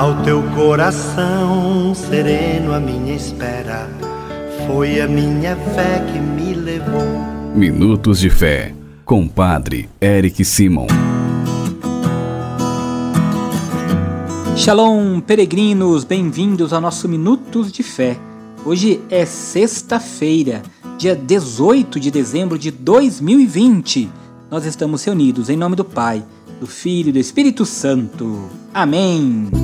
Ao teu coração sereno, a minha espera foi a minha fé que me levou. Minutos de Fé, com Padre Eric Simon. Shalom, peregrinos, bem-vindos ao nosso Minutos de Fé. Hoje é sexta-feira, dia 18 de dezembro de 2020. Nós estamos reunidos em nome do Pai, do Filho e do Espírito Santo. Amém.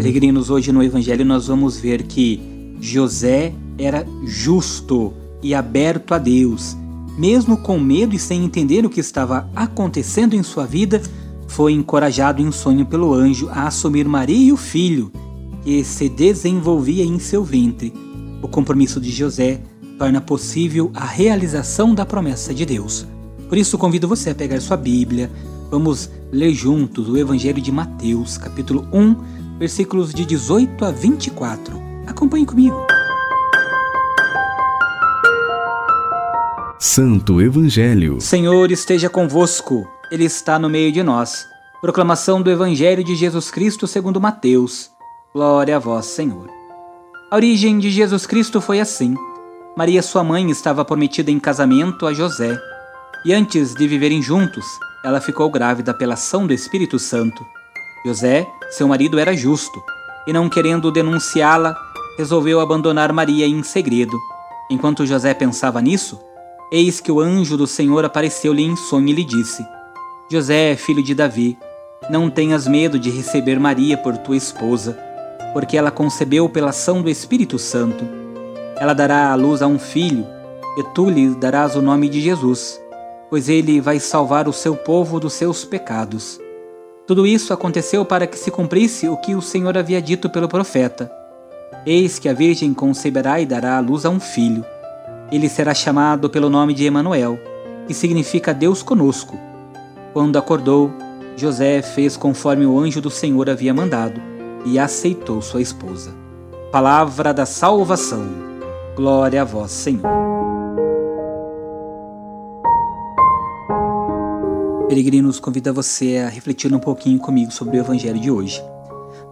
Peregrinos, hoje no Evangelho nós vamos ver que José era justo e aberto a Deus. Mesmo com medo e sem entender o que estava acontecendo em sua vida, foi encorajado em sonho pelo anjo a assumir Maria e o filho, que se desenvolvia em seu ventre. O compromisso de José torna possível a realização da promessa de Deus. Por isso convido você a pegar sua Bíblia. Vamos ler juntos o Evangelho de Mateus, capítulo 1, versículos de 18 a 24. Acompanhe comigo. Santo Evangelho. Senhor esteja convosco. Ele está no meio de nós. Proclamação do Evangelho de Jesus Cristo segundo Mateus. Glória a vós, Senhor. A origem de Jesus Cristo foi assim. Maria, sua mãe, estava prometida em casamento a José. E antes de viverem juntos, ela ficou grávida pela ação do Espírito Santo. José, seu marido, era justo, e não querendo denunciá-la, resolveu abandonar Maria em segredo. Enquanto José pensava nisso, eis que o anjo do Senhor apareceu-lhe em sonho e lhe disse: José, filho de Davi, não tenhas medo de receber Maria por tua esposa, porque ela concebeu pela ação do Espírito Santo. Ela dará à luz a um filho, e tu lhe darás o nome de Jesus, pois ele vai salvar o seu povo dos seus pecados. Tudo isso aconteceu para que se cumprisse o que o Senhor havia dito pelo profeta. Eis que a Virgem conceberá e dará à luz a um filho. Ele será chamado pelo nome de Emanuel, que significa Deus conosco. Quando acordou, José fez conforme o anjo do Senhor havia mandado e aceitou sua esposa. Palavra da salvação. Glória a vós, Senhor. Peregrinos, convido você a refletir um pouquinho comigo sobre o Evangelho de hoje.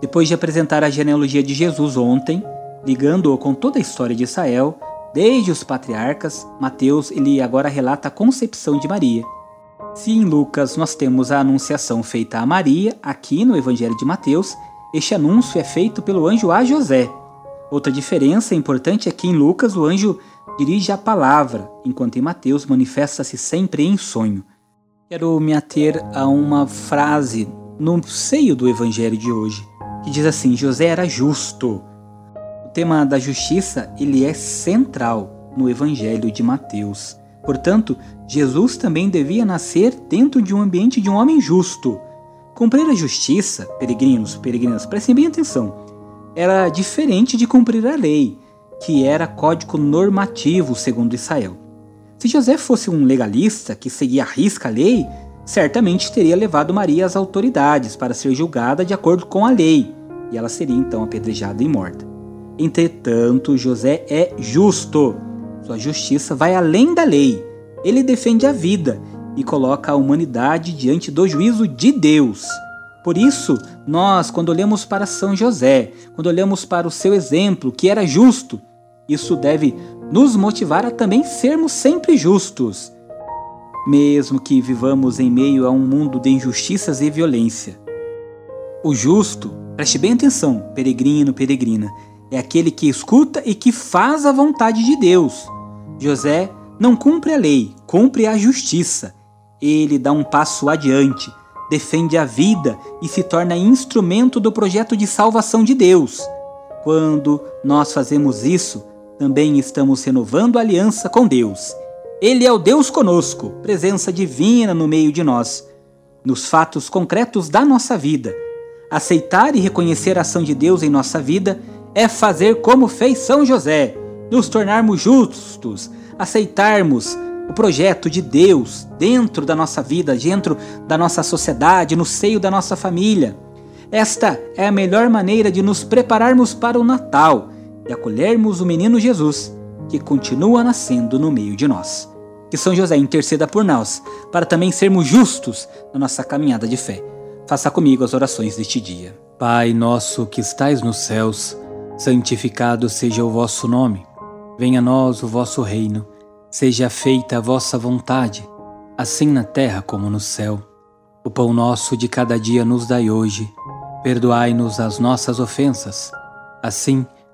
Depois de apresentar a genealogia de Jesus ontem, ligando-o com toda a história de Israel, desde os patriarcas, Mateus ele agora relata a concepção de Maria. Se em Lucas nós temos a anunciação feita a Maria, aqui no Evangelho de Mateus, este anúncio é feito pelo anjo a José. Outra diferença importante é que em Lucas o anjo dirige a palavra, enquanto em Mateus manifesta-se sempre em sonho. Quero me ater a uma frase no seio do evangelho de hoje, que diz assim: José era justo. O tema da justiça, ele é central no evangelho de Mateus. Portanto, Jesus também devia nascer dentro de um ambiente de um homem justo. Cumprir a justiça, peregrinos, peregrinas, prestem bem atenção, era diferente de cumprir a lei, que era código normativo segundo Israel. Se José fosse um legalista que seguia a risca a lei, certamente teria levado Maria às autoridades para ser julgada de acordo com a lei, e ela seria então apedrejada e morta. Entretanto, José é justo. Sua justiça vai além da lei. Ele defende a vida e coloca a humanidade diante do juízo de Deus. Por isso, nós, quando olhamos para São José, quando olhamos para o seu exemplo, que era justo, isso deve nos motivar a também sermos sempre justos, mesmo que vivamos em meio a um mundo de injustiças e violência. O justo, preste bem atenção, peregrino, peregrina, é aquele que escuta e que faz a vontade de Deus. José não cumpre a lei, cumpre a justiça. Ele dá um passo adiante, defende a vida e se torna instrumento do projeto de salvação de Deus. Quando nós fazemos isso, também estamos renovando a aliança com Deus. Ele é o Deus conosco, presença divina no meio de nós, nos fatos concretos da nossa vida. Aceitar e reconhecer a ação de Deus em nossa vida é fazer como fez São José, nos tornarmos justos, aceitarmos o projeto de Deus dentro da nossa vida, dentro da nossa sociedade, no seio da nossa família. Esta é a melhor maneira de nos prepararmos para o Natal e acolhermos o menino Jesus, que continua nascendo no meio de nós. Que São José interceda por nós, para também sermos justos na nossa caminhada de fé. Faça comigo as orações deste dia. Pai nosso que estais nos céus, santificado seja o vosso nome. Venha a nós o vosso reino. Seja feita a vossa vontade, assim na terra como no céu. O pão nosso de cada dia nos dai hoje. Perdoai-nos as nossas ofensas, assim como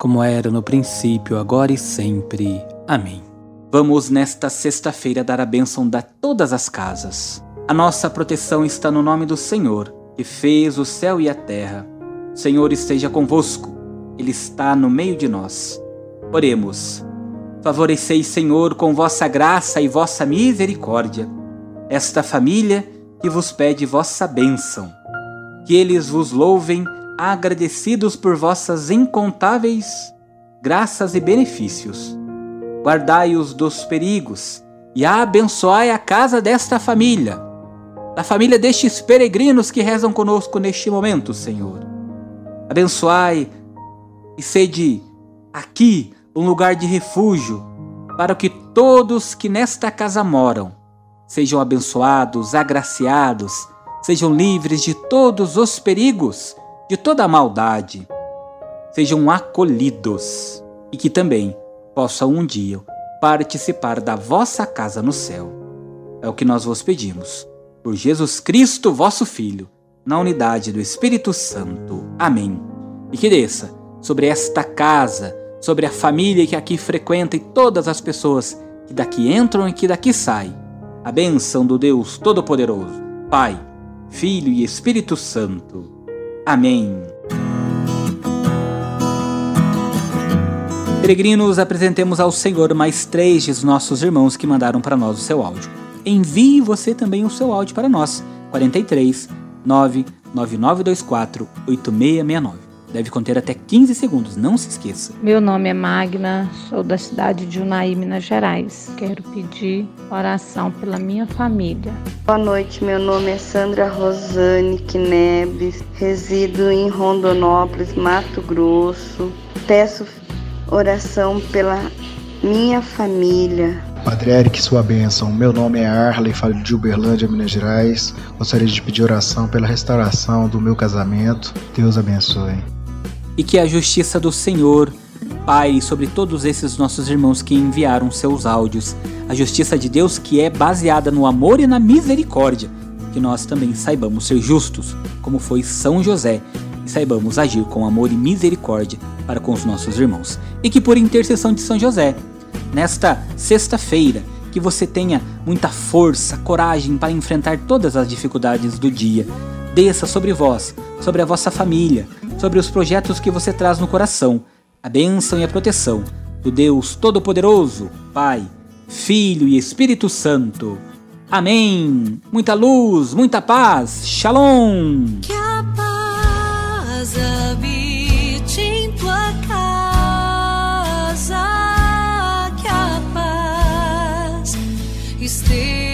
como era no princípio, agora e sempre. Amém. Vamos nesta sexta-feira dar a bênção de todas as casas. A nossa proteção está no nome do Senhor, que fez o céu e a terra. O Senhor esteja convosco, Ele está no meio de nós. Oremos. Favoreceis, Senhor, com vossa graça e vossa misericórdia, esta família que vos pede vossa bênção. Que eles vos louvem, agradecidos por vossas incontáveis graças e benefícios. Guardai-os dos perigos e abençoai a casa desta família, da família destes peregrinos que rezam conosco neste momento, Senhor. Abençoai e sede aqui um lugar de refúgio, para que todos que nesta casa moram sejam abençoados, agraciados, sejam livres de todos os perigos, de toda a maldade, sejam acolhidos e que também possam um dia participar da vossa casa no céu. É o que nós vos pedimos. Por Jesus Cristo, vosso Filho, na unidade do Espírito Santo. Amém. E que desça sobre esta casa, sobre a família que aqui frequenta e todas as pessoas que daqui entram e que daqui saem. A bênção do Deus Todo-Poderoso, Pai, Filho e Espírito Santo. Amém. Peregrinos, apresentemos ao Senhor mais três de nossos irmãos que mandaram para nós o seu áudio. Envie você também o seu áudio para nós. 43 99924 8669. Deve conter até 15 segundos, não se esqueça. Meu nome é Magna, sou da cidade de Unai, Minas Gerais. Quero pedir oração pela minha família. Boa noite, meu nome é Sandra Rosane Knebs, resido em Rondonópolis, Mato Grosso. Peço oração pela minha família. Padre Eric, sua bênção. Meu nome é Arley, falo de Uberlândia, Minas Gerais. Gostaria de pedir oração pela restauração do meu casamento. Deus abençoe e que a justiça do Senhor paire sobre todos esses nossos irmãos que enviaram seus áudios. A justiça de Deus que é baseada no amor e na misericórdia. Que nós também saibamos ser justos, como foi São José, e saibamos agir com amor e misericórdia para com os nossos irmãos. E que por intercessão de São José, nesta sexta-feira, que você tenha muita força, coragem para enfrentar todas as dificuldades do dia. Desça sobre vós, sobre a vossa família, sobre os projetos que você traz no coração, a bênção e a proteção do Deus Todo-Poderoso, Pai, Filho e Espírito Santo. Amém. Muita luz, muita paz. Shalom. Que a paz habite em tua casa, que a paz esteja.